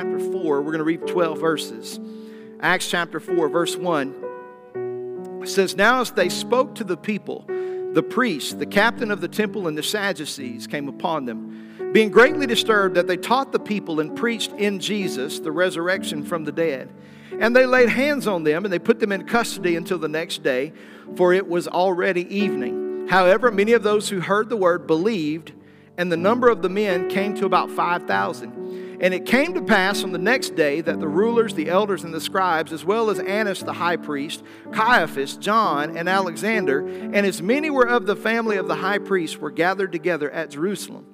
chapter 4, we're going to read 12 verses. Acts chapter 4, verse 1 says, Now as they spoke to the people, the priests, the captain of the temple, and the Sadducees came upon them, being greatly disturbed that they taught the people and preached in Jesus the resurrection from the dead. And they laid hands on them and they put them in custody until the next day, for it was already evening. However, many of those who heard the word believed, and the number of the men came to about 5,000. And it came to pass on the next day that the rulers, the elders, and the scribes, as well as Annas the high priest, Caiaphas, John, and Alexander, and as many were of the family of the high priest, were gathered together at Jerusalem.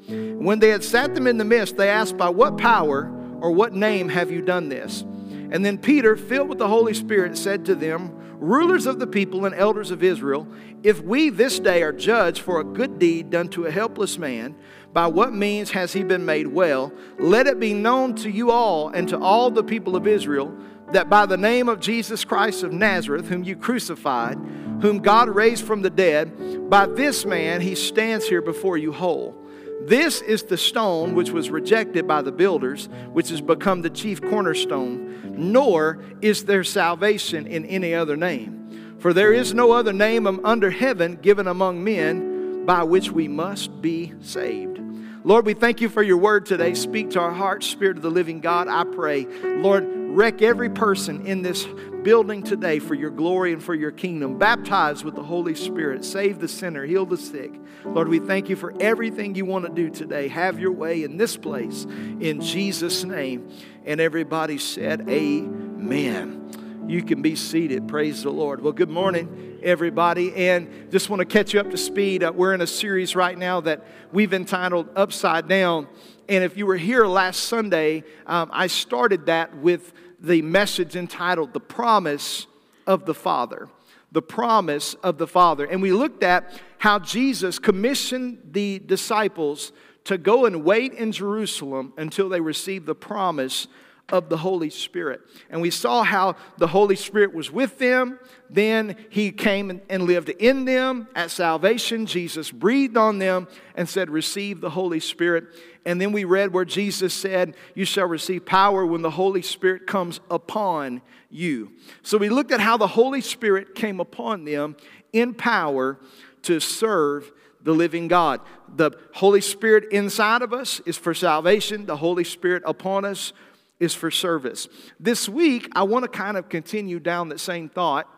When they had sat them in the midst, they asked, By what power or what name have you done this? And then Peter, filled with the Holy Spirit, said to them, Rulers of the people and elders of Israel, if we this day are judged for a good deed done to a helpless man, by what means has he been made well? Let it be known to you all and to all the people of Israel that by the name of Jesus Christ of Nazareth, whom you crucified, whom God raised from the dead, by this man he stands here before you whole. This is the stone which was rejected by the builders, which has become the chief cornerstone, nor is there salvation in any other name. For there is no other name under heaven given among men by which we must be saved. Lord, we thank you for your word today. Speak to our hearts, Spirit of the living God. I pray, Lord, wreck every person in this building today for your glory and for your kingdom. Baptize with the Holy Spirit. Save the sinner. Heal the sick. Lord, we thank you for everything you want to do today. Have your way in this place. In Jesus' name. And everybody said, Amen. You can be seated. Praise the Lord. Well, good morning everybody. And just want to catch you up to speed. Uh, we're in a series right now that we've entitled Upside Down. And if you were here last Sunday, um, I started that with the message entitled The Promise of the Father. The promise of the Father. And we looked at how Jesus commissioned the disciples to go and wait in Jerusalem until they received the promise of the Holy Spirit. And we saw how the Holy Spirit was with them. Then he came and lived in them at salvation. Jesus breathed on them and said, Receive the Holy Spirit. And then we read where Jesus said, You shall receive power when the Holy Spirit comes upon you. So we looked at how the Holy Spirit came upon them in power to serve the living God. The Holy Spirit inside of us is for salvation, the Holy Spirit upon us is for service. This week, I want to kind of continue down that same thought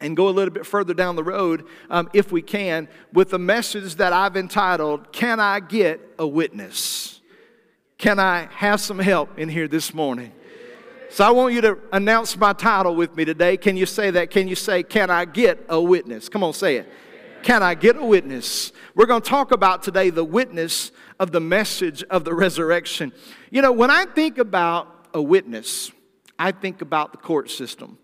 and go a little bit further down the road, um, if we can, with the message that I've entitled, Can I Get a Witness? Can I have some help in here this morning? So I want you to announce my title with me today. Can you say that? Can you say, Can I get a witness? Come on, say it. Can I get a witness? We're going to talk about today the witness of the message of the resurrection. You know, when I think about a witness, I think about the court system.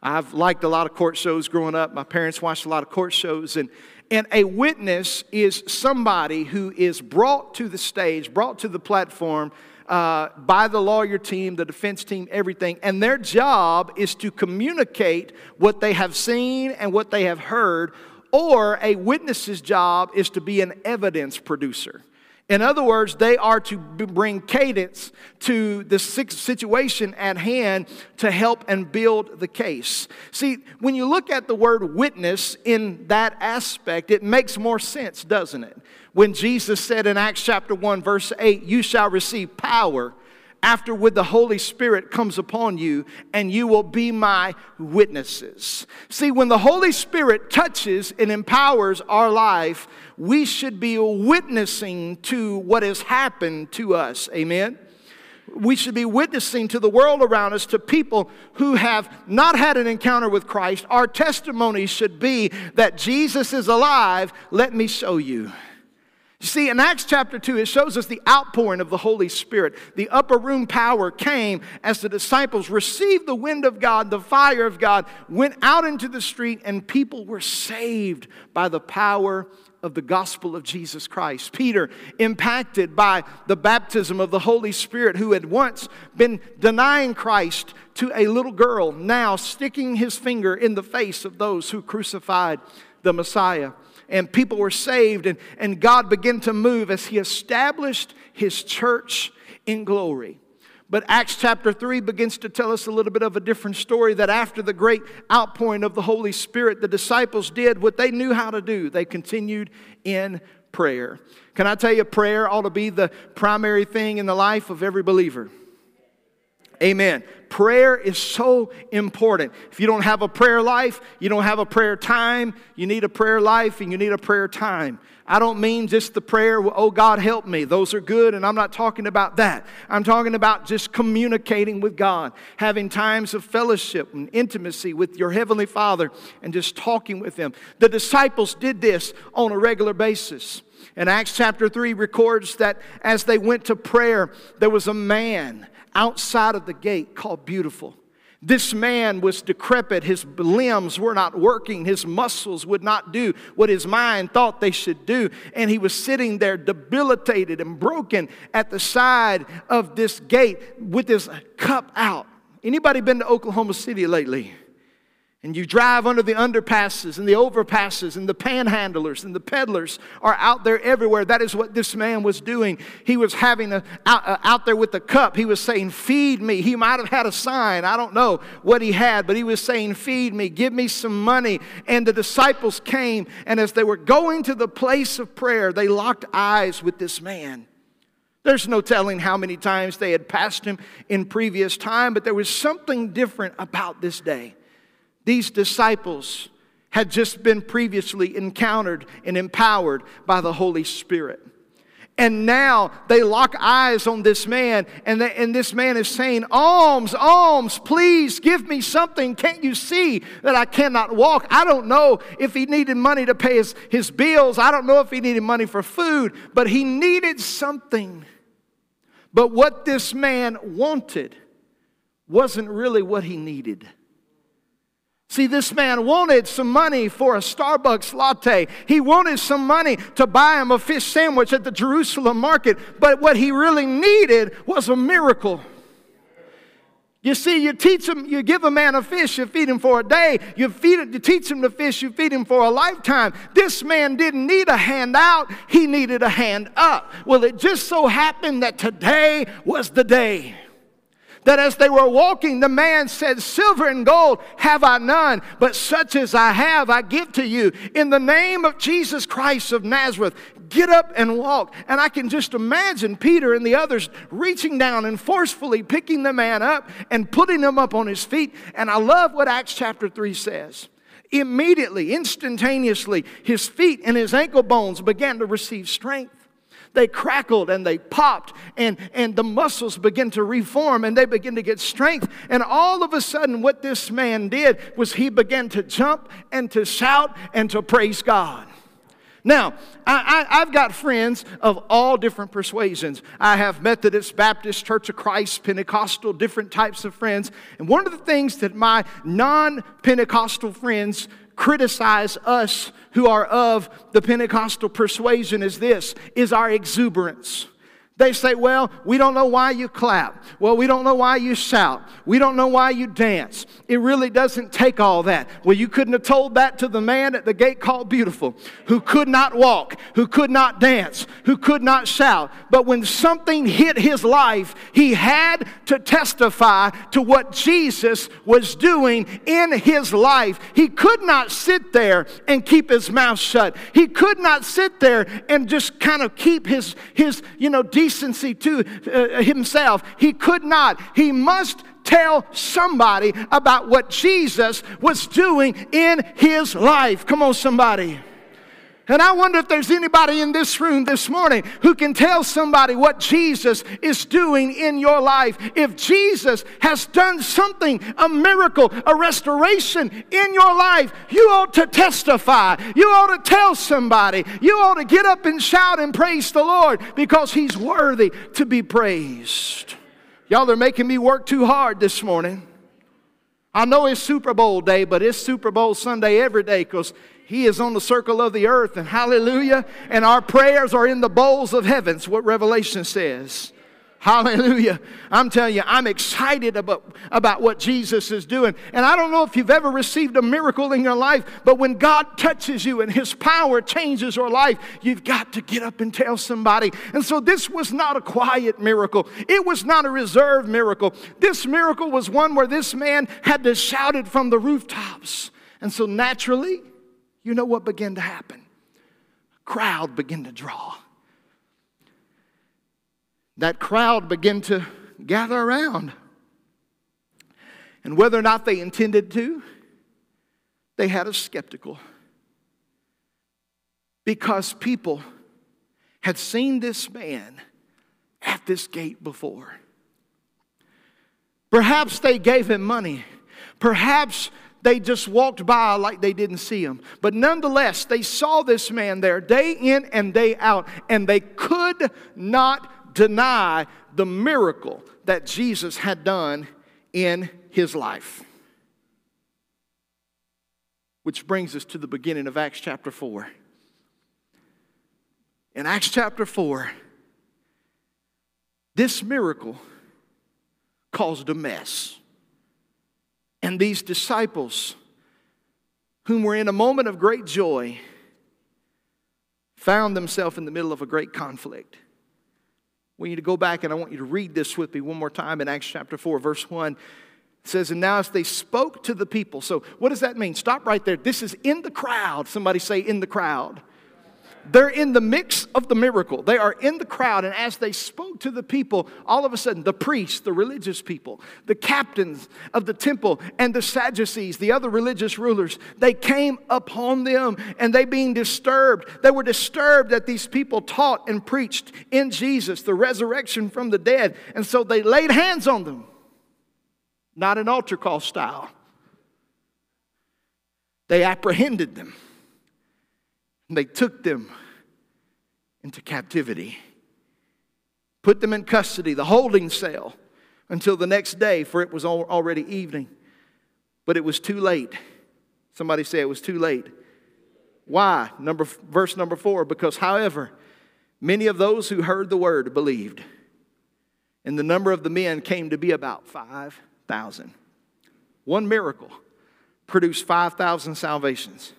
I've liked a lot of court shows growing up. My parents watched a lot of court shows. And, and a witness is somebody who is brought to the stage, brought to the platform uh, by the lawyer team, the defense team, everything. And their job is to communicate what they have seen and what they have heard. Or a witness's job is to be an evidence producer. In other words, they are to bring cadence to the situation at hand to help and build the case. See, when you look at the word witness in that aspect, it makes more sense, doesn't it? When Jesus said in Acts chapter 1, verse 8, You shall receive power afterward the Holy Spirit comes upon you, and you will be my witnesses. See, when the Holy Spirit touches and empowers our life, we should be witnessing to what has happened to us. Amen. We should be witnessing to the world around us, to people who have not had an encounter with Christ. Our testimony should be that Jesus is alive. Let me show you. You see, in Acts chapter 2, it shows us the outpouring of the Holy Spirit. The upper room power came as the disciples received the wind of God, the fire of God, went out into the street, and people were saved by the power of the gospel of Jesus Christ. Peter, impacted by the baptism of the Holy Spirit, who had once been denying Christ to a little girl, now sticking his finger in the face of those who crucified the Messiah. And people were saved, and, and God began to move as he established his church in glory. But Acts chapter 3 begins to tell us a little bit of a different story that after the great outpouring of the Holy Spirit, the disciples did what they knew how to do. They continued in prayer. Can I tell you, prayer ought to be the primary thing in the life of every believer? Amen. Prayer is so important. If you don't have a prayer life, you don't have a prayer time, you need a prayer life and you need a prayer time. I don't mean just the prayer, oh God, help me. Those are good, and I'm not talking about that. I'm talking about just communicating with God, having times of fellowship and intimacy with your Heavenly Father, and just talking with Him. The disciples did this on a regular basis. And Acts chapter 3 records that as they went to prayer, there was a man outside of the gate called Beautiful. This man was decrepit. His limbs were not working. His muscles would not do what his mind thought they should do. And he was sitting there debilitated and broken at the side of this gate with his cup out. Anybody been to Oklahoma City lately? And you drive under the underpasses and the overpasses, and the panhandlers and the peddlers are out there everywhere. That is what this man was doing. He was having a, out, uh, out there with the cup. He was saying, Feed me. He might have had a sign. I don't know what he had, but he was saying, Feed me. Give me some money. And the disciples came, and as they were going to the place of prayer, they locked eyes with this man. There's no telling how many times they had passed him in previous time, but there was something different about this day. These disciples had just been previously encountered and empowered by the Holy Spirit. And now they lock eyes on this man, and, and this man is saying, Alms, alms, please give me something. Can't you see that I cannot walk? I don't know if he needed money to pay his, his bills. I don't know if he needed money for food, but he needed something. But what this man wanted wasn't really what he needed. See, this man wanted some money for a Starbucks latte. He wanted some money to buy him a fish sandwich at the Jerusalem market. But what he really needed was a miracle. You see, you teach him, you give a man a fish, you feed him for a day. You feed you teach him to fish, you feed him for a lifetime. This man didn't need a hand out, he needed a hand up. Well, it just so happened that today was the day that as they were walking, the man said, Silver and gold have I none, but such as I have I give to you. In the name of Jesus Christ of Nazareth, get up and walk. And I can just imagine Peter and the others reaching down and forcefully picking the man up and putting him up on his feet. And I love what Acts chapter 3 says. Immediately, instantaneously, his feet and his ankle bones began to receive strength they crackled and they popped and, and the muscles begin to reform and they begin to get strength. And all of a sudden, what this man did was he began to jump and to shout and to praise God. Now, I, have got friends of all different persuasions. I have Methodist, Baptist, Church of Christ, Pentecostal, different types of friends. And one of the things that my non Pentecostal friends criticize us who are of the Pentecostal persuasion is this is our exuberance. They say, Well, we don't know why you clap. Well, we don't know why you shout. We don't know why you dance. It really doesn't take all that. Well, you couldn't have told that to the man at the gate called Beautiful, who could not walk, who could not dance, who could not shout. But when something hit his life, he had to testify to what Jesus was doing in his life. He could not sit there and keep his mouth shut. He could not sit there and just kind of keep his, his you know, decency to uh, himself. He could not. He must tell somebody about what Jesus was doing in his life. Come on, somebody. And I wonder if there's anybody in this room this morning who can tell somebody what Jesus is doing in your life. If Jesus has done something, a miracle, a restoration in your life, you ought to testify. You ought to tell somebody. You ought to get up and shout and praise the Lord because He's worthy to be praised. Y'all are making me work too hard this morning. I know it's Super Bowl day, but it's Super Bowl Sunday every day because He is on the circle of the earth, and hallelujah. And our prayers are in the bowls of heavens, what Revelation says. Hallelujah. I'm telling you, I'm excited about, about what Jesus is doing. And I don't know if you've ever received a miracle in your life, but when God touches you and His power changes your life, you've got to get up and tell somebody. And so this was not a quiet miracle, it was not a reserved miracle. This miracle was one where this man had to shout it from the rooftops. And so naturally, you know what began to happen? A crowd began to draw that crowd began to gather around. And whether or not they intended to, they had a skeptical. Because people had seen this man at this gate before. Perhaps they gave him money. Perhaps they just walked by like they didn't see him. But nonetheless, they saw this man there day in and day out, and they could not deny the miracle that Jesus had done in his life. Which brings us to the beginning of Acts chapter 4. In Acts chapter 4, this miracle caused a mess. And these disciples, whom were in a moment of great joy, found themselves in the middle of a great conflict We need to go back and I want you to read this with me one more time in Acts chapter 4, verse 1. It says, And now as they spoke to the people. So, what does that mean? Stop right there. This is in the crowd. Somebody say, in the crowd. They're in the mix of the miracle. They are in the crowd, and as they spoke to the people, all of a sudden, the priests, the religious people, the captains of the temple, and the Sadducees, the other religious rulers, they came upon them, and they being disturbed, they were disturbed that these people taught and preached in Jesus the resurrection from the dead, and so they laid hands on them, not an altar call style. They apprehended them. And they took them into captivity, put them in custody, the holding cell, until the next day, for it was already evening. But it was too late. Somebody say it was too late. Why? Number, verse number four because, however, many of those who heard the word believed, and the number of the men came to be about 5,000. One miracle produced 5,000 salvations.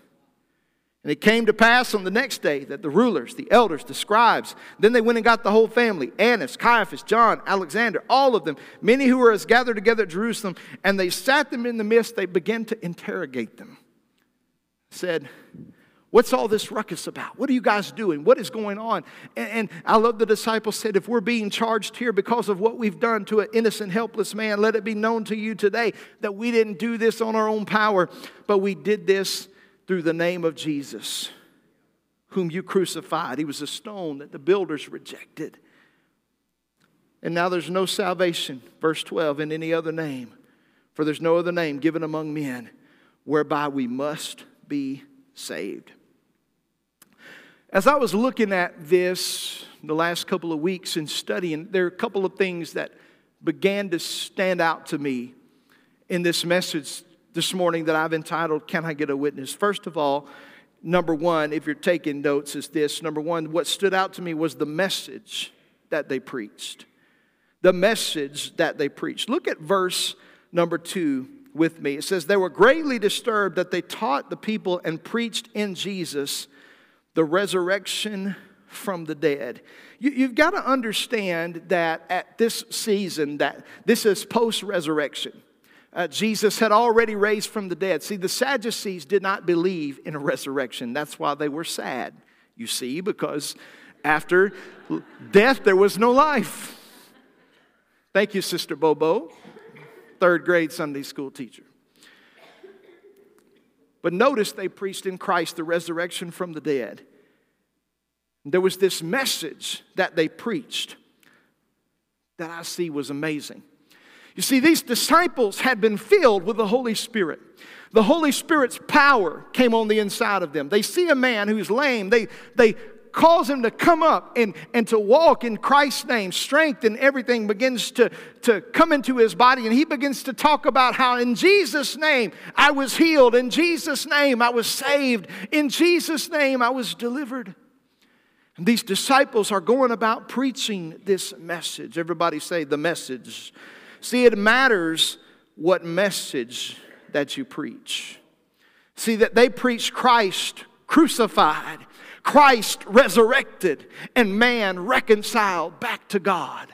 And it came to pass on the next day that the rulers, the elders, the scribes, then they went and got the whole family Annas, Caiaphas, John, Alexander, all of them, many who were as gathered together at Jerusalem, and they sat them in the midst. They began to interrogate them. Said, What's all this ruckus about? What are you guys doing? What is going on? And, and, I love the disciples said, If we're being charged here because of what we've done to an innocent, helpless man, let it be known to you today that we didn't do this on our own power, but we did this through the name of Jesus, whom you crucified. He was a stone that the builders rejected. And now there's no salvation, verse 12, in any other name, for there's no other name given among men whereby we must be saved. As I was looking at this the last couple of weeks and studying, there are a couple of things that began to stand out to me in this message this morning that I've entitled, Can I Get a Witness? First of all, number one, if you're taking notes, is this. Number one, what stood out to me was the message that they preached. The message that they preached. Look at verse number two with me. It says, They were greatly disturbed that they taught the people and preached in Jesus the resurrection from the dead. You, have got to understand that at this season, that this is post-resurrection uh, Jesus had already raised from the dead. See, the Sadducees did not believe in a resurrection. That's why they were sad, you see, because after death, there was no life. Thank you, Sister Bobo, third grade Sunday school teacher. But notice they preached in Christ the resurrection from the dead. There was this message that they preached that I see was amazing. You see, these disciples had been filled with the Holy Spirit. The Holy Spirit's power came on the inside of them. They see a man who's lame. They, they cause him to come up and, and to walk in Christ's name. Strength and everything begins to, to come into his body. And he begins to talk about how in Jesus' name I was healed. In Jesus' name I was saved. In Jesus' name I was delivered. And these disciples are going about preaching this message. Everybody say the message. See, it matters what message that you preach. See, that they preach Christ crucified, Christ resurrected, and man reconciled back to God.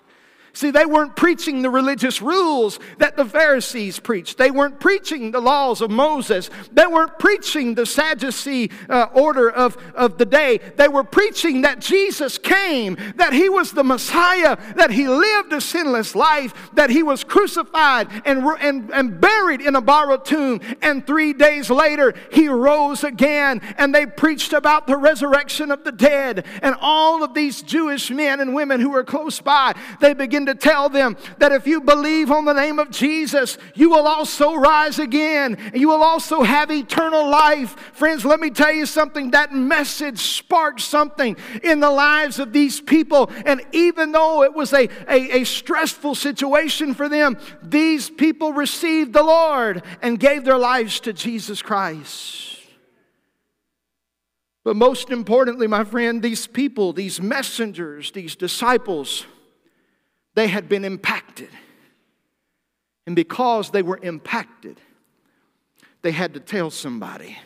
See, they weren't preaching the religious rules that the Pharisees preached. They weren't preaching the laws of Moses. They weren't preaching the Sadducee uh, order of, of the day. They were preaching that Jesus came, that he was the Messiah, that he lived a sinless life, that he was crucified and, and, and buried in a borrowed tomb, and three days later he rose again. And they preached about the resurrection of the dead. And all of these Jewish men and women who were close by, they began to tell them that if you believe on the name of Jesus, you will also rise again. And you will also have eternal life. Friends, let me tell you something. That message sparked something in the lives of these people. And even though it was a, a, a stressful situation for them, these people received the Lord and gave their lives to Jesus Christ. But most importantly, my friend, these people, these messengers, these disciples, they had been impacted. And because they were impacted, they had to tell somebody.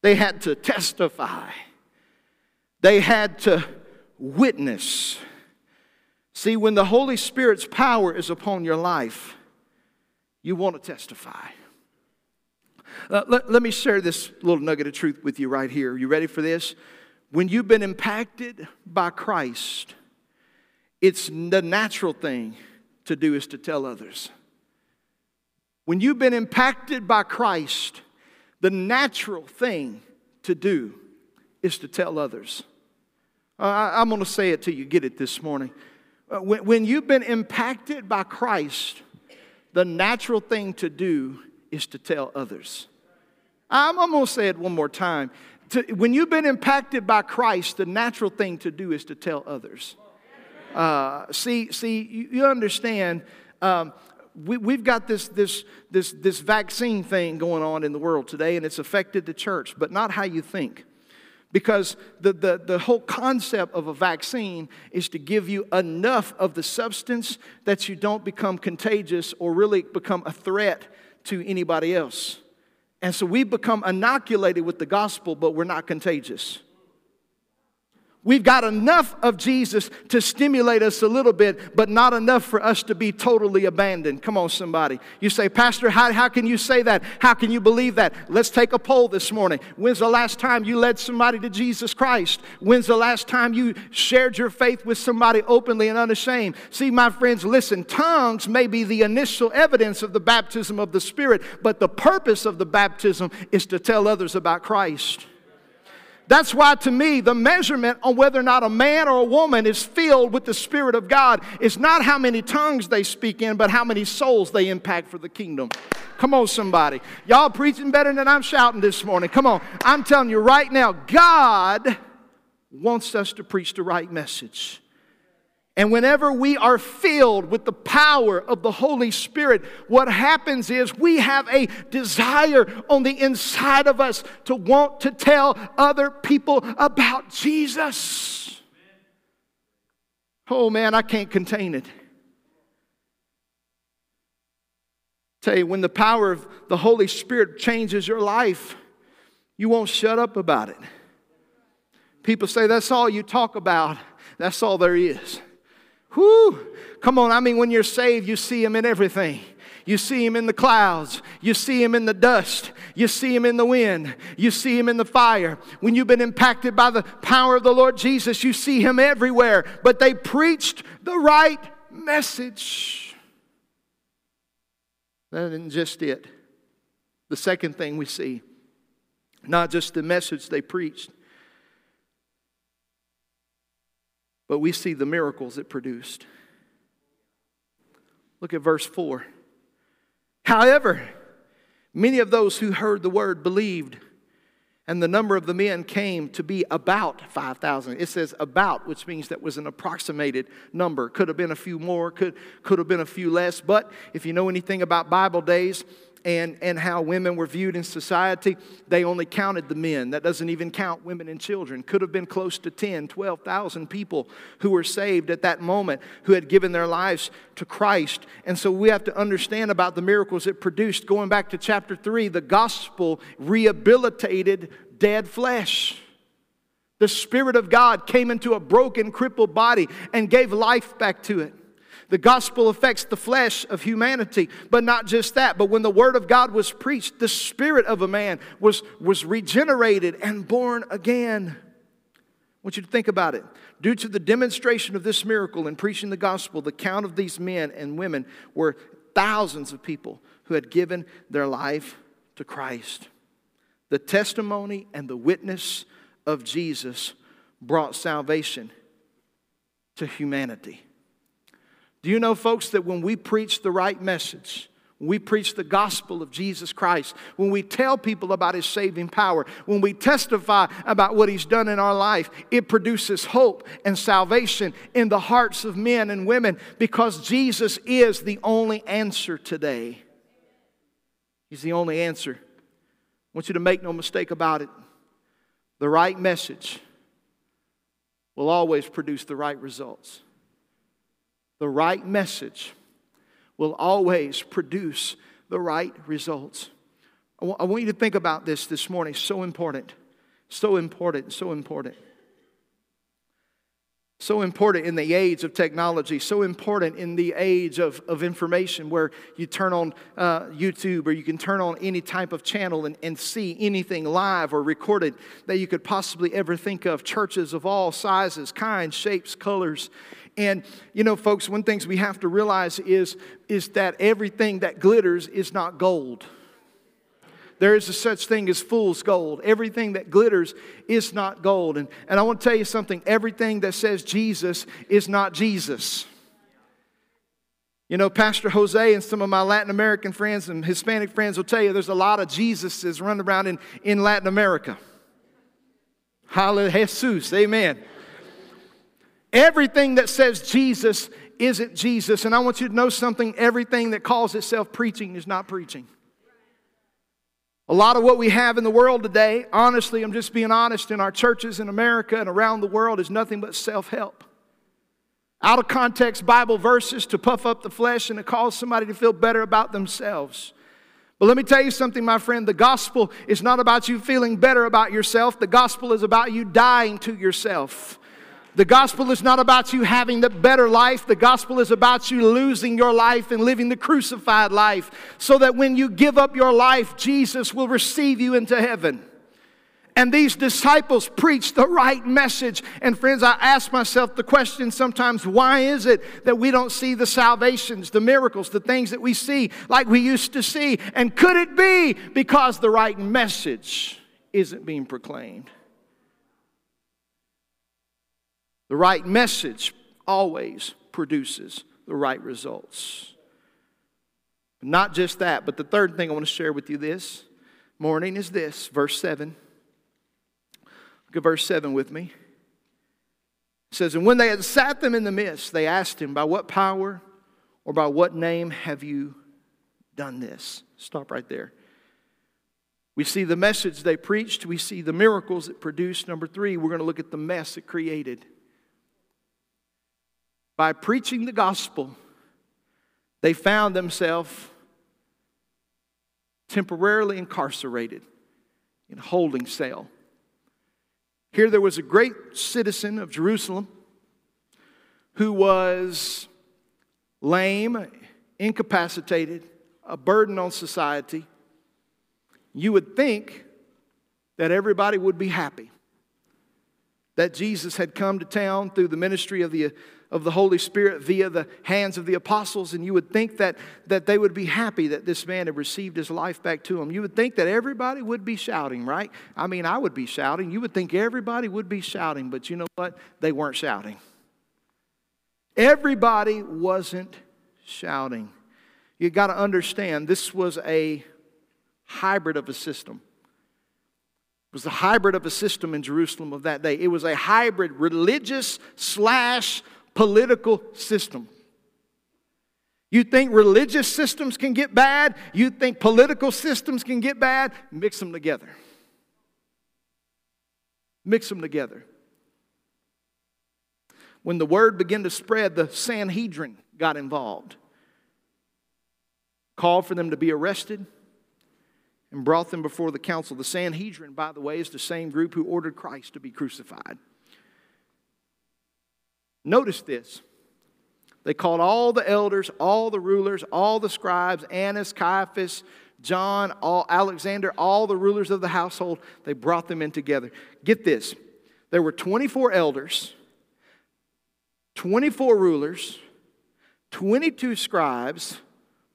They had to testify. They had to witness. See, when the Holy Spirit's power is upon your life, you want to testify. Uh, let, let me share this little nugget of truth with you right here. You ready for this? When you've been impacted by Christ, it's the natural thing to do is to tell others. When you've been impacted by Christ, the natural thing to do is to tell others. Uh, I'm going to say it till you get it this morning. Uh, when, when you've been impacted by Christ, the natural thing to do is to tell others. I'm, I'm going to say it one more time. To, when you've been impacted by Christ, the natural thing to do is to tell others. Uh, see, see, you, understand. Um, we, we've got this, this, this, this vaccine thing going on in the world today, and it's affected the church, but not how you think. Because the, the, the whole concept of a vaccine is to give you enough of the substance that you don't become contagious or really become a threat to anybody else. And so we become inoculated with the gospel, but we're not contagious. We've got enough of Jesus to stimulate us a little bit, but not enough for us to be totally abandoned. Come on, somebody. You say, Pastor, how, how can you say that? How can you believe that? Let's take a poll this morning. When's the last time you led somebody to Jesus Christ? When's the last time you shared your faith with somebody openly and unashamed? See, my friends, listen, tongues may be the initial evidence of the baptism of the Spirit, but the purpose of the baptism is to tell others about Christ. That's why, to me, the measurement on whether or not a man or a woman is filled with the Spirit of God is not how many tongues they speak in, but how many souls they impact for the kingdom. Come on, somebody. Y'all preaching better than I'm shouting this morning. Come on. I'm telling you right now, God wants us to preach the right message. And whenever we are filled with the power of the Holy Spirit, what happens is we have a desire on the inside of us to want to tell other people about Jesus. Oh man, I can't contain it. Tell you, when the power of the Holy Spirit changes your life, you won't shut up about it. People say, That's all you talk about, that's all there is. Whoo! Come on, I mean, when you're saved, you see Him in everything. You see Him in the clouds. You see Him in the dust. You see Him in the wind. You see Him in the fire. When you've been impacted by the power of the Lord Jesus, you see Him everywhere. But they preached the right message. That isn't just it. The second thing we see, not just the message they preached, but we see the miracles it produced. Look at verse 4. However, many of those who heard the word believed, And the number of the men came to be about 5,000. It says about, which means that was an approximated number. Could have been a few more, could, could have been a few less. But if you know anything about Bible days, and, and how women were viewed in society, they only counted the men. That doesn't even count women and children. Could have been close to 10, 12,000 people who were saved at that moment, who had given their lives to Christ. And so we have to understand about the miracles it produced. Going back to chapter 3, the gospel rehabilitated dead flesh. The Spirit of God came into a broken, crippled body and gave life back to it. The gospel affects the flesh of humanity, but not just that. But when the word of God was preached, the spirit of a man was, was regenerated and born again. I want you to think about it. Due to the demonstration of this miracle in preaching the gospel, the count of these men and women were thousands of people who had given their life to Christ. The testimony and the witness of Jesus brought salvation to humanity. Do you know, folks, that when we preach the right message, when we preach the gospel of Jesus Christ, when we tell people about his saving power, when we testify about what he's done in our life, it produces hope and salvation in the hearts of men and women because Jesus is the only answer today. He's the only answer. I want you to make no mistake about it. The right message will always produce the right results the right message will always produce the right results. I want you to think about this this morning. So important. So important. So important. So important in the age of technology, so important in the age of, of information where you turn on uh, YouTube or you can turn on any type of channel and, and see anything live or recorded that you could possibly ever think of. Churches of all sizes, kinds, shapes, colors. And, you know, folks, one thing we have to realize is, is that everything that glitters is not gold. There is a such thing as fool's gold. Everything that glitters is not gold. And, and I want to tell you something everything that says Jesus is not Jesus. You know, Pastor Jose and some of my Latin American friends and Hispanic friends will tell you there's a lot of Jesuses running around in, in Latin America. Hallelujah, Jesus, amen. Everything that says Jesus isn't Jesus. And I want you to know something everything that calls itself preaching is not preaching. A lot of what we have in the world today, honestly, I'm just being honest, in our churches in America and around the world is nothing but self help. Out of context Bible verses to puff up the flesh and to cause somebody to feel better about themselves. But let me tell you something, my friend. The gospel is not about you feeling better about yourself, the gospel is about you dying to yourself. The gospel is not about you having the better life. The gospel is about you losing your life and living the crucified life so that when you give up your life, Jesus will receive you into heaven. And these disciples preached the right message. And friends, I ask myself the question sometimes why is it that we don't see the salvations, the miracles, the things that we see like we used to see? And could it be because the right message isn't being proclaimed? The right message always produces the right results. Not just that, but the third thing I want to share with you this morning is this verse 7. Look at verse 7 with me. It says, And when they had sat them in the midst, they asked him, By what power or by what name have you done this? Stop right there. We see the message they preached, we see the miracles it produced. Number three, we're going to look at the mess it created by preaching the gospel, they found themselves temporarily incarcerated in a holding cell. Here there was a great citizen of Jerusalem who was lame, incapacitated, a burden on society. You would think that everybody would be happy that Jesus had come to town through the ministry of the of the Holy Spirit via the hands of the apostles, and you would think that, that they would be happy that this man had received his life back to him. You would think that everybody would be shouting, right? I mean, I would be shouting. You would think everybody would be shouting, but you know what? They weren't shouting. Everybody wasn't shouting. You got to understand, this was a hybrid of a system. It was a hybrid of a system in Jerusalem of that day. It was a hybrid religious slash political system. You think religious systems can get bad? You think political systems can get bad? Mix them together. Mix them together. When the word began to spread, the Sanhedrin got involved, called for them to be arrested, and brought them before the council. The Sanhedrin, by the way, is the same group who ordered Christ to be crucified. Notice this. They called all the elders, all the rulers, all the scribes, Annas, Caiaphas, John, all Alexander, all the rulers of the household. They brought them in together. Get this. There were 24 elders, 24 rulers, 22 scribes,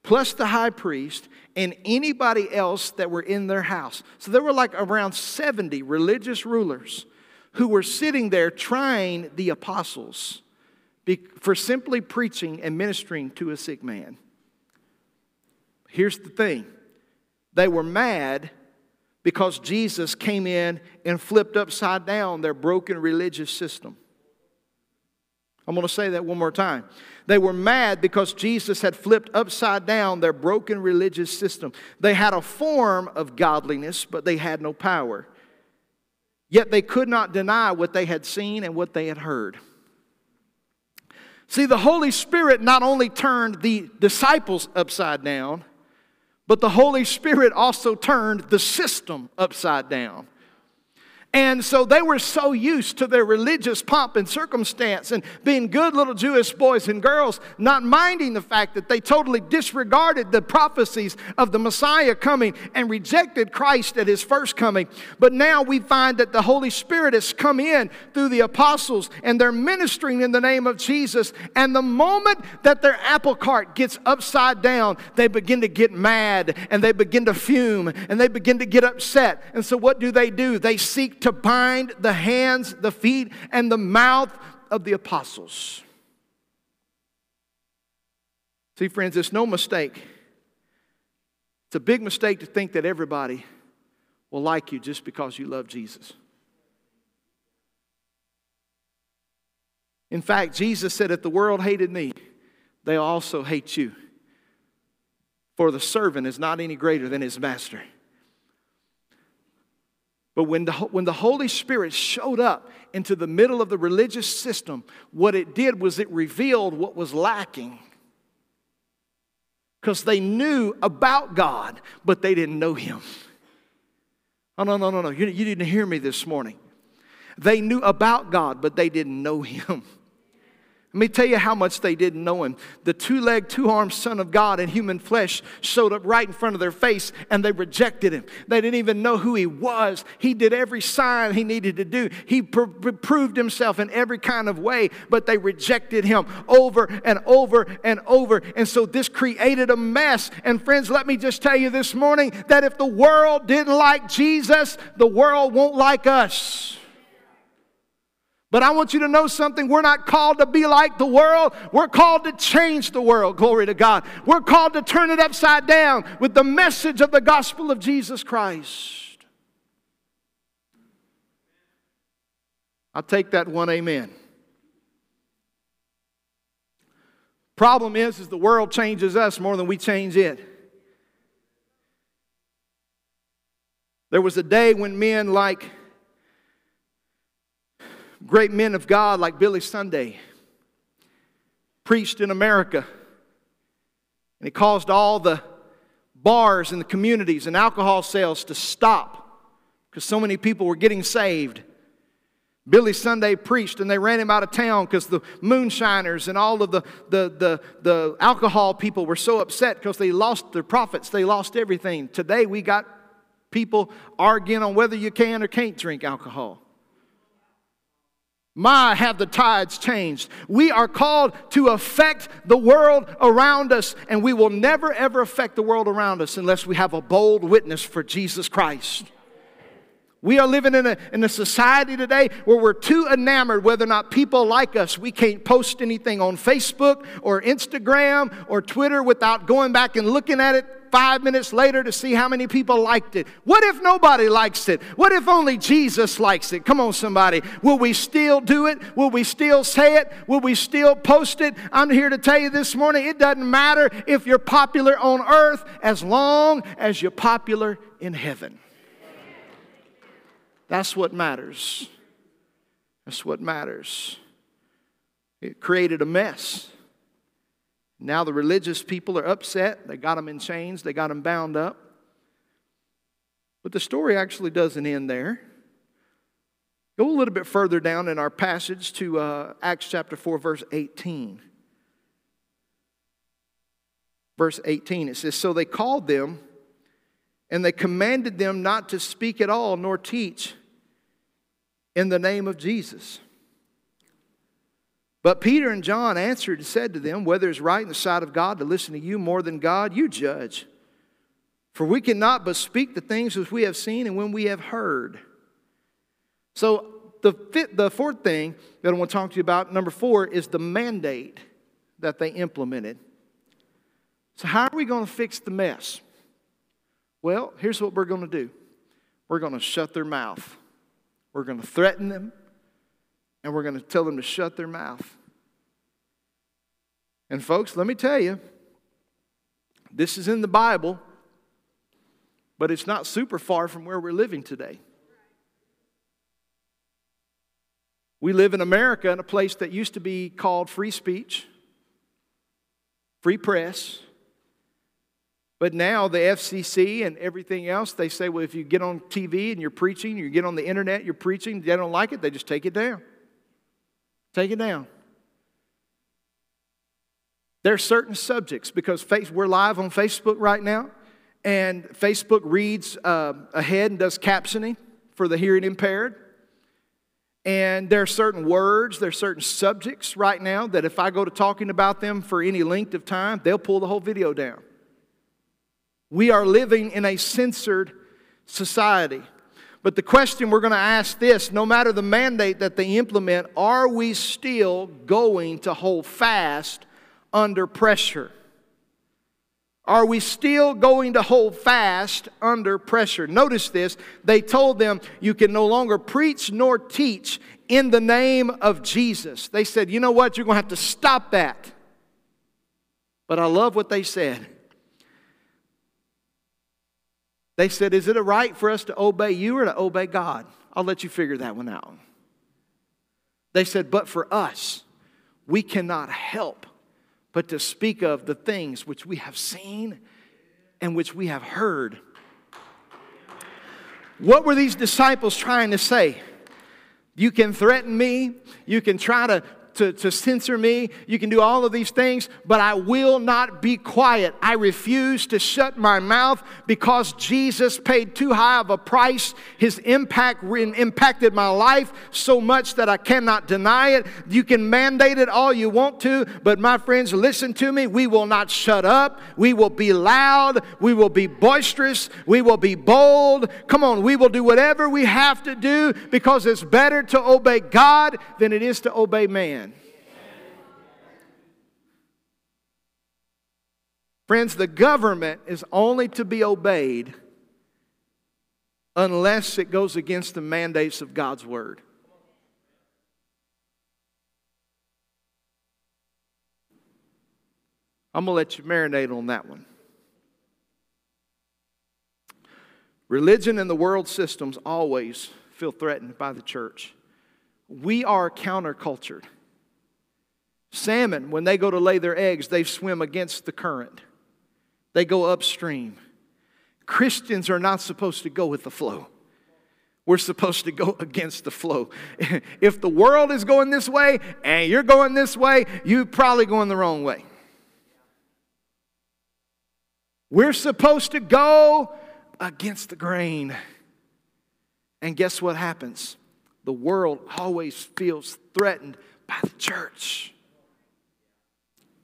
plus the high priest, and anybody else that were in their house. So there were like around 70 religious rulers who were sitting there trying the apostles for simply preaching and ministering to a sick man. Here's the thing they were mad because Jesus came in and flipped upside down their broken religious system. I'm going to say that one more time. They were mad because Jesus had flipped upside down their broken religious system. They had a form of godliness, but they had no power. Yet they could not deny what they had seen and what they had heard. See, the Holy Spirit not only turned the disciples upside down, but the Holy Spirit also turned the system upside down. And so they were so used to their religious pomp and circumstance and being good little Jewish boys and girls, not minding the fact that they totally disregarded the prophecies of the Messiah coming and rejected Christ at his first coming. But now we find that the Holy Spirit has come in through the apostles and they're ministering in the name of Jesus. And the moment that their apple cart gets upside down, they begin to get mad and they begin to fume and they begin to get upset. And so what do they do? They seek to bind the hands, the feet, and the mouth of the apostles. See, friends, it's no mistake. It's a big mistake to think that everybody will like you just because you love Jesus. In fact, Jesus said, If the world hated me, they also hate you. For the servant is not any greater than his master. But when the, when the Holy Spirit showed up into the middle of the religious system, what it did was it revealed what was lacking. Because they knew about God, but they didn't know Him. Oh, no, no, no, no. You, you didn't hear me this morning. They knew about God, but they didn't know Him. Let me tell you how much they didn't know him. The two legged, two armed Son of God in human flesh showed up right in front of their face and they rejected him. They didn't even know who he was. He did every sign he needed to do, he pr- proved himself in every kind of way, but they rejected him over and over and over. And so this created a mess. And friends, let me just tell you this morning that if the world didn't like Jesus, the world won't like us. But I want you to know something. We're not called to be like the world. We're called to change the world. Glory to God. We're called to turn it upside down with the message of the gospel of Jesus Christ. I'll take that one amen. Problem is, is the world changes us more than we change it. There was a day when men like great men of God like Billy Sunday preached in America. And he caused all the bars in the communities and alcohol sales to stop because so many people were getting saved. Billy Sunday preached and they ran him out of town because the moonshiners and all of the, the, the, the alcohol people were so upset because they lost their profits, they lost everything. Today we got people arguing on whether you can or can't drink alcohol. My, have the tides changed. We are called to affect the world around us, and we will never ever affect the world around us unless we have a bold witness for Jesus Christ. We are living in a, in a society today where we're too enamored whether or not people like us. We can't post anything on Facebook or Instagram or Twitter without going back and looking at it five minutes later to see how many people liked it. What if nobody likes it? What if only Jesus likes it? Come on, somebody. Will we still do it? Will we still say it? Will we still post it? I'm here to tell you this morning it doesn't matter if you're popular on earth as long as you're popular in heaven. That's what matters. That's what matters. It created a mess. Now the religious people are upset. They got them in chains, they got them bound up. But the story actually doesn't end there. Go a little bit further down in our passage to uh, Acts chapter 4, verse 18. Verse 18, it says, So they called them and they commanded them not to speak at all nor teach in the name of Jesus. But Peter and John answered and said to them, Whether it's right in the sight of God to listen to you more than God, you judge. For we cannot but speak the things which we have seen and when we have heard. So, the, fifth, the fourth thing that I want to talk to you about, number four, is the mandate that they implemented. So, how are we going to fix the mess? Well, here's what we're going to do we're going to shut their mouth, we're going to threaten them, and we're going to tell them to shut their mouth. And, folks, let me tell you, this is in the Bible, but it's not super far from where we're living today. We live in America in a place that used to be called free speech, free press, but now the FCC and everything else, they say, well, if you get on TV and you're preaching, you get on the internet, you're preaching, they don't like it, they just take it down. Take it down. There are certain subjects because we're live on Facebook right now, and Facebook reads uh, ahead and does captioning for the hearing impaired. And there are certain words, there are certain subjects right now that if I go to talking about them for any length of time, they'll pull the whole video down. We are living in a censored society. But the question we're going to ask this no matter the mandate that they implement, are we still going to hold fast under pressure? Are we still going to hold fast under pressure? Notice this. They told them, You can no longer preach nor teach in the name of Jesus. They said, You know what? You're going to have to stop that. But I love what they said. They said, Is it a right for us to obey you or to obey God? I'll let you figure that one out. They said, But for us, we cannot help but to speak of the things which we have seen and which we have heard. What were these disciples trying to say? You can threaten me. You can try to to, to censor me. You can do all of these things, but I will not be quiet. I refuse to shut my mouth because Jesus paid too high of a price. His impact impacted my life so much that I cannot deny it. You can mandate it all you want to, but my friends, listen to me. We will not shut up. We will be loud. We will be boisterous. We will be bold. Come on, we will do whatever we have to do because it's better to obey God than it is to obey man. Friends, the government is only to be obeyed unless it goes against the mandates of God's word. I'm going to let you marinate on that one. Religion and the world systems always feel threatened by the church. We are countercultured. Salmon, when they go to lay their eggs, they swim against the current they go upstream. Christians are not supposed to go with the flow. We're supposed to go against the flow. if the world is going this way and you're going this way, you're probably going the wrong way. We're supposed to go against the grain. And guess what happens? The world always feels threatened by the church.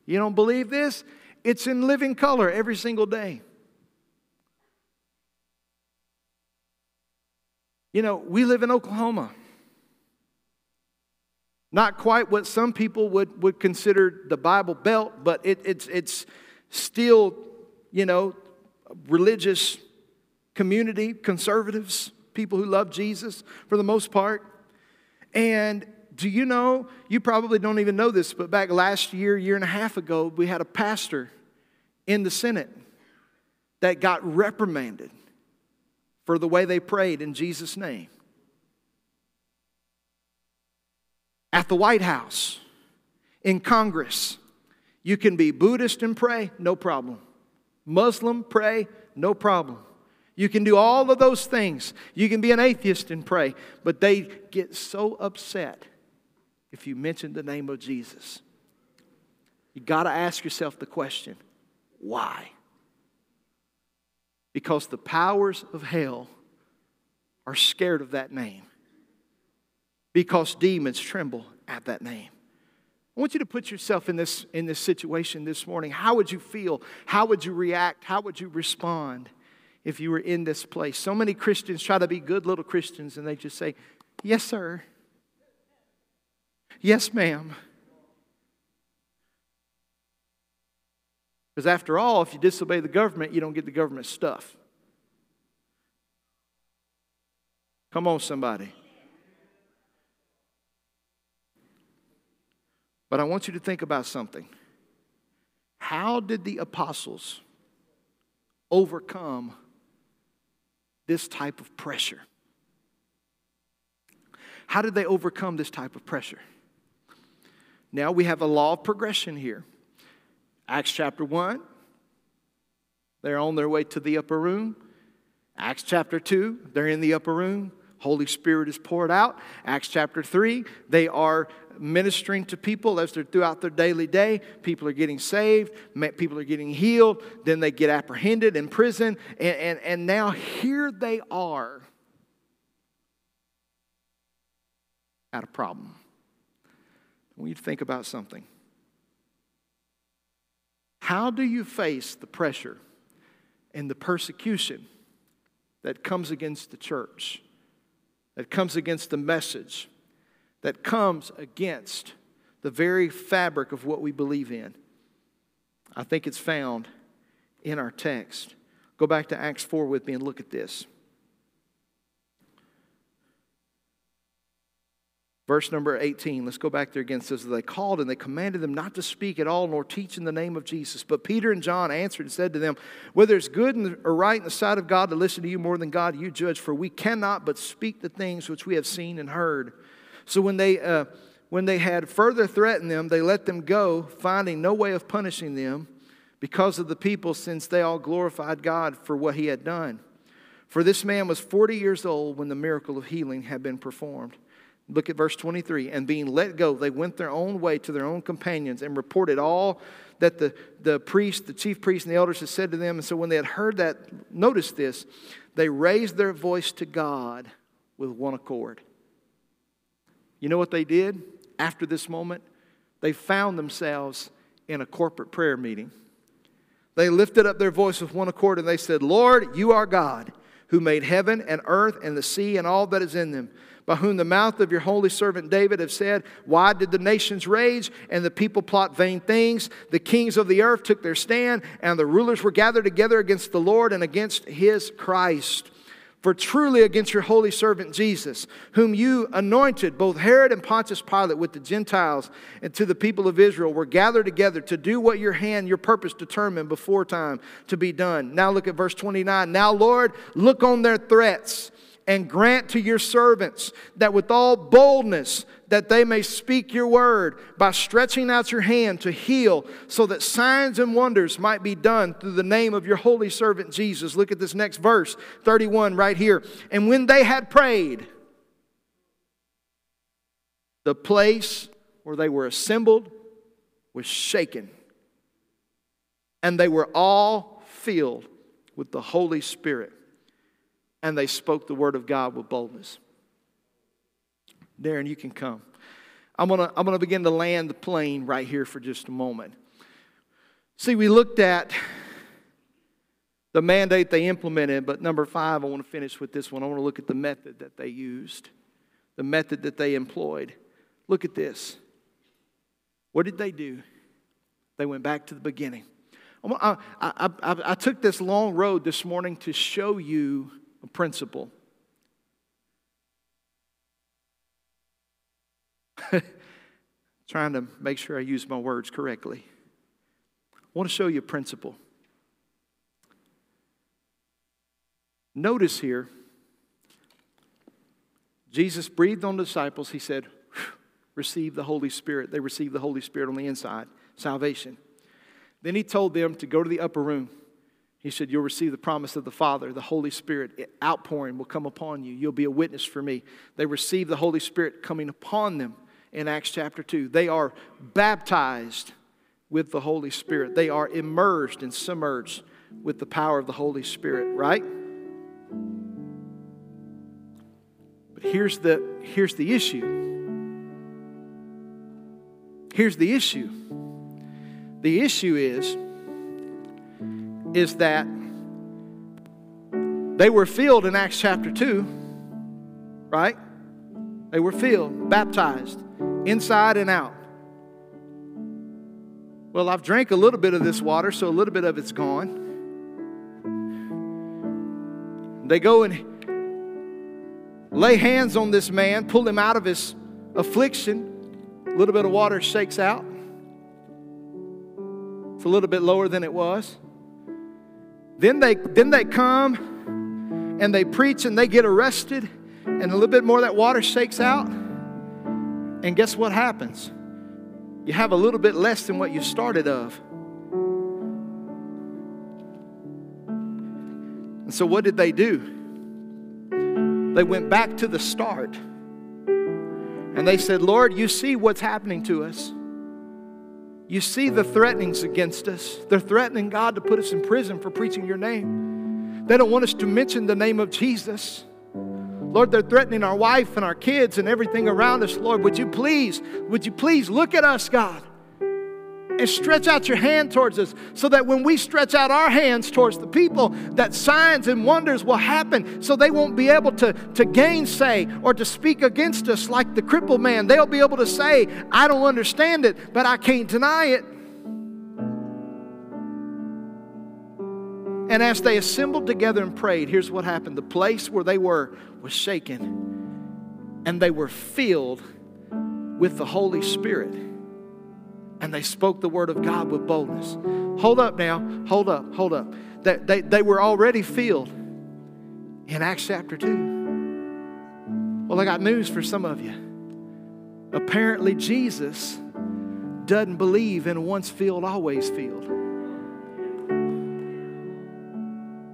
You don't believe this? It's in living color every single day. You know, we live in Oklahoma. Not quite what some people would, would consider the Bible Belt, but it, it's, it's still, you know, religious community, conservatives, people who love Jesus for the most part. And do you know, you probably don't even know this, but back last year, year and a half ago, we had a pastor in the Senate that got reprimanded for the way they prayed in Jesus' name. At the White House, in Congress, you can be Buddhist and pray, no problem. Muslim, pray, no problem. You can do all of those things. You can be an atheist and pray, but they get so upset if you mention the name of Jesus. You got to ask yourself the question why? Because the powers of hell are scared of that name. Because demons tremble at that name. I want you to put yourself in this, in this situation this morning. How would you feel? How would you react? How would you respond if you were in this place? So many Christians try to be good little Christians and they just say, Yes, sir. Yes, ma'am. Because after all, if you disobey the government, you don't get the government stuff. Come on, somebody. But I want you to think about something. How did the apostles overcome this type of pressure? How did they overcome this type of pressure? Now we have a law of progression here. Acts chapter 1, they're on their way to the upper room. Acts chapter 2, they're in the upper room. Holy Spirit is poured out. Acts chapter 3, they are ministering to people as they're throughout their daily day. People are getting saved, people are getting healed, then they get apprehended in prison, and, and, and now here they are at a problem. Want you to think about something. How do you face the pressure and the persecution that comes against the church, that comes against the message, that comes against the very fabric of what we believe in. I think it's found in our text. Go back to Acts 4 with me and look at this. Verse number 18, let's go back there again. It says, They called and they commanded them not to speak at all, nor teach in the name of Jesus. But Peter and John answered and said to them, Whether it's good or right in the sight of God to listen to you more than God, you judge, for we cannot but speak the things which we have seen and heard. So when they, uh, when they had further threatened them, they let them go, finding no way of punishing them because of the people, since they all glorified God for what he had done. For this man was 40 years old when the miracle of healing had been performed. Look at verse 23. And being let go, they went their own way to their own companions and reported all that the, the priest, the chief priest, and the elders had said to them. And so when they had heard that, notice this, they raised their voice to God with one accord. You know what they did after this moment? They found themselves in a corporate prayer meeting. They lifted up their voice with one accord and they said, Lord, you are God who made heaven and earth and the sea and all that is in them, by whom the mouth of your holy servant David have said, Why did the nations rage and the people plot vain things? The kings of the earth took their stand, and the rulers were gathered together against the Lord and against his Christ. For truly against your holy servant Jesus, whom you anointed, both Herod and Pontius Pilate, with the Gentiles and to the people of Israel, were gathered together to do what your hand, your purpose determined before time to be done. Now look at verse 29. Now, Lord, look on their threats and grant to your servants that with all boldness that they may speak your word by stretching out your hand to heal so that signs and wonders might be done through the name of your holy servant Jesus. Look at this next verse, 31 right here. And when they had prayed, the place where they were assembled was shaken, and they were all filled with the Holy Spirit and they spoke the word of God with boldness. Darren, you can come. I'm going to I'm going to begin to land the plane right here for just a moment. See, we looked at the mandate they implemented, but number five, I want to finish with this one. I want to look at the method that they used, the method that they employed. Look at this. What did they do? They went back to the beginning. I, I, I, I took this long road this morning to show you a principle. Trying to make sure I use my words correctly. I want to show you a principle. Notice here, Jesus breathed on the disciples. He said, Receive the Holy Spirit. They received the Holy Spirit on the inside, salvation. Then he told them to go to the upper room. He said, You'll receive the promise of the Father, the Holy Spirit outpouring will come upon you. You'll be a witness for me. They receive the Holy Spirit coming upon them in Acts chapter 2. They are baptized with the Holy Spirit, they are immersed and submerged with the power of the Holy Spirit, right? But here's the, here's the issue. Here's the issue. The issue is, is that they were filled in Acts chapter 2, right? They were filled, baptized, inside and out. Well, I've drank a little bit of this water, so a little bit of it's gone. They go and lay hands on this man, pull him out of his affliction. A little bit of water shakes out. It's a little bit lower than it was. Then they, then they come and they preach and they get arrested, and a little bit more of that water shakes out. And guess what happens? You have a little bit less than what you started of. And so, what did they do? They went back to the start. And they said, Lord, you see what's happening to us. You see the threatenings against us. They're threatening God to put us in prison for preaching your name. They don't want us to mention the name of Jesus. Lord, they're threatening our wife and our kids and everything around us. Lord, would you please, would you please look at us, God, and stretch out your hand towards us so that when we stretch out our hands towards the people, that signs and wonders will happen so they won't be able to, to gainsay or to speak against us like the crippled man. They'll be able to say, I don't understand it, but I can't deny it. And as they assembled together and prayed, here's what happened. The place where they were was shaken, and they were filled with the Holy Spirit. And they spoke the word of God with boldness. Hold up now, hold up, hold up. They, they, they were already filled in Acts chapter 2. Well, I got news for some of you. Apparently, Jesus doesn't believe in once filled, always filled.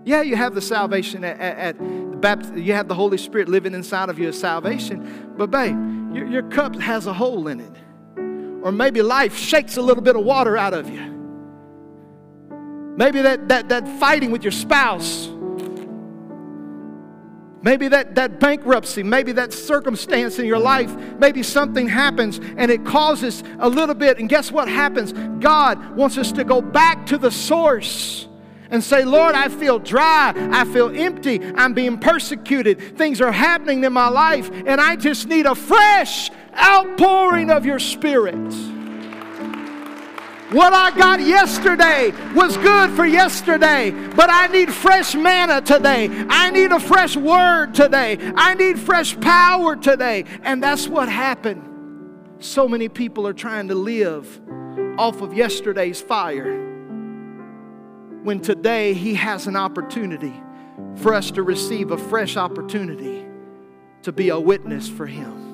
Yeah, you have the salvation at, at, at the baptism, you have the Holy Spirit living inside of you as salvation, but babe, your, your cup has a hole in it. Or maybe life shakes a little bit of water out of you. Maybe that, that, that fighting with your spouse. Maybe that, that bankruptcy, maybe that circumstance in your life, maybe something happens and it causes a little bit. And guess what happens? God wants us to go back to the source and say, Lord, I feel dry. I feel empty. I'm being persecuted. Things are happening in my life, and I just need a fresh outpouring of your spirit. What I got yesterday was good for yesterday, but I need fresh manna today. I need a fresh word today. I need fresh power today. And that's what happened. So many people are trying to live off of yesterday's fire when today He has an opportunity for us to receive a fresh opportunity to be a witness for Him.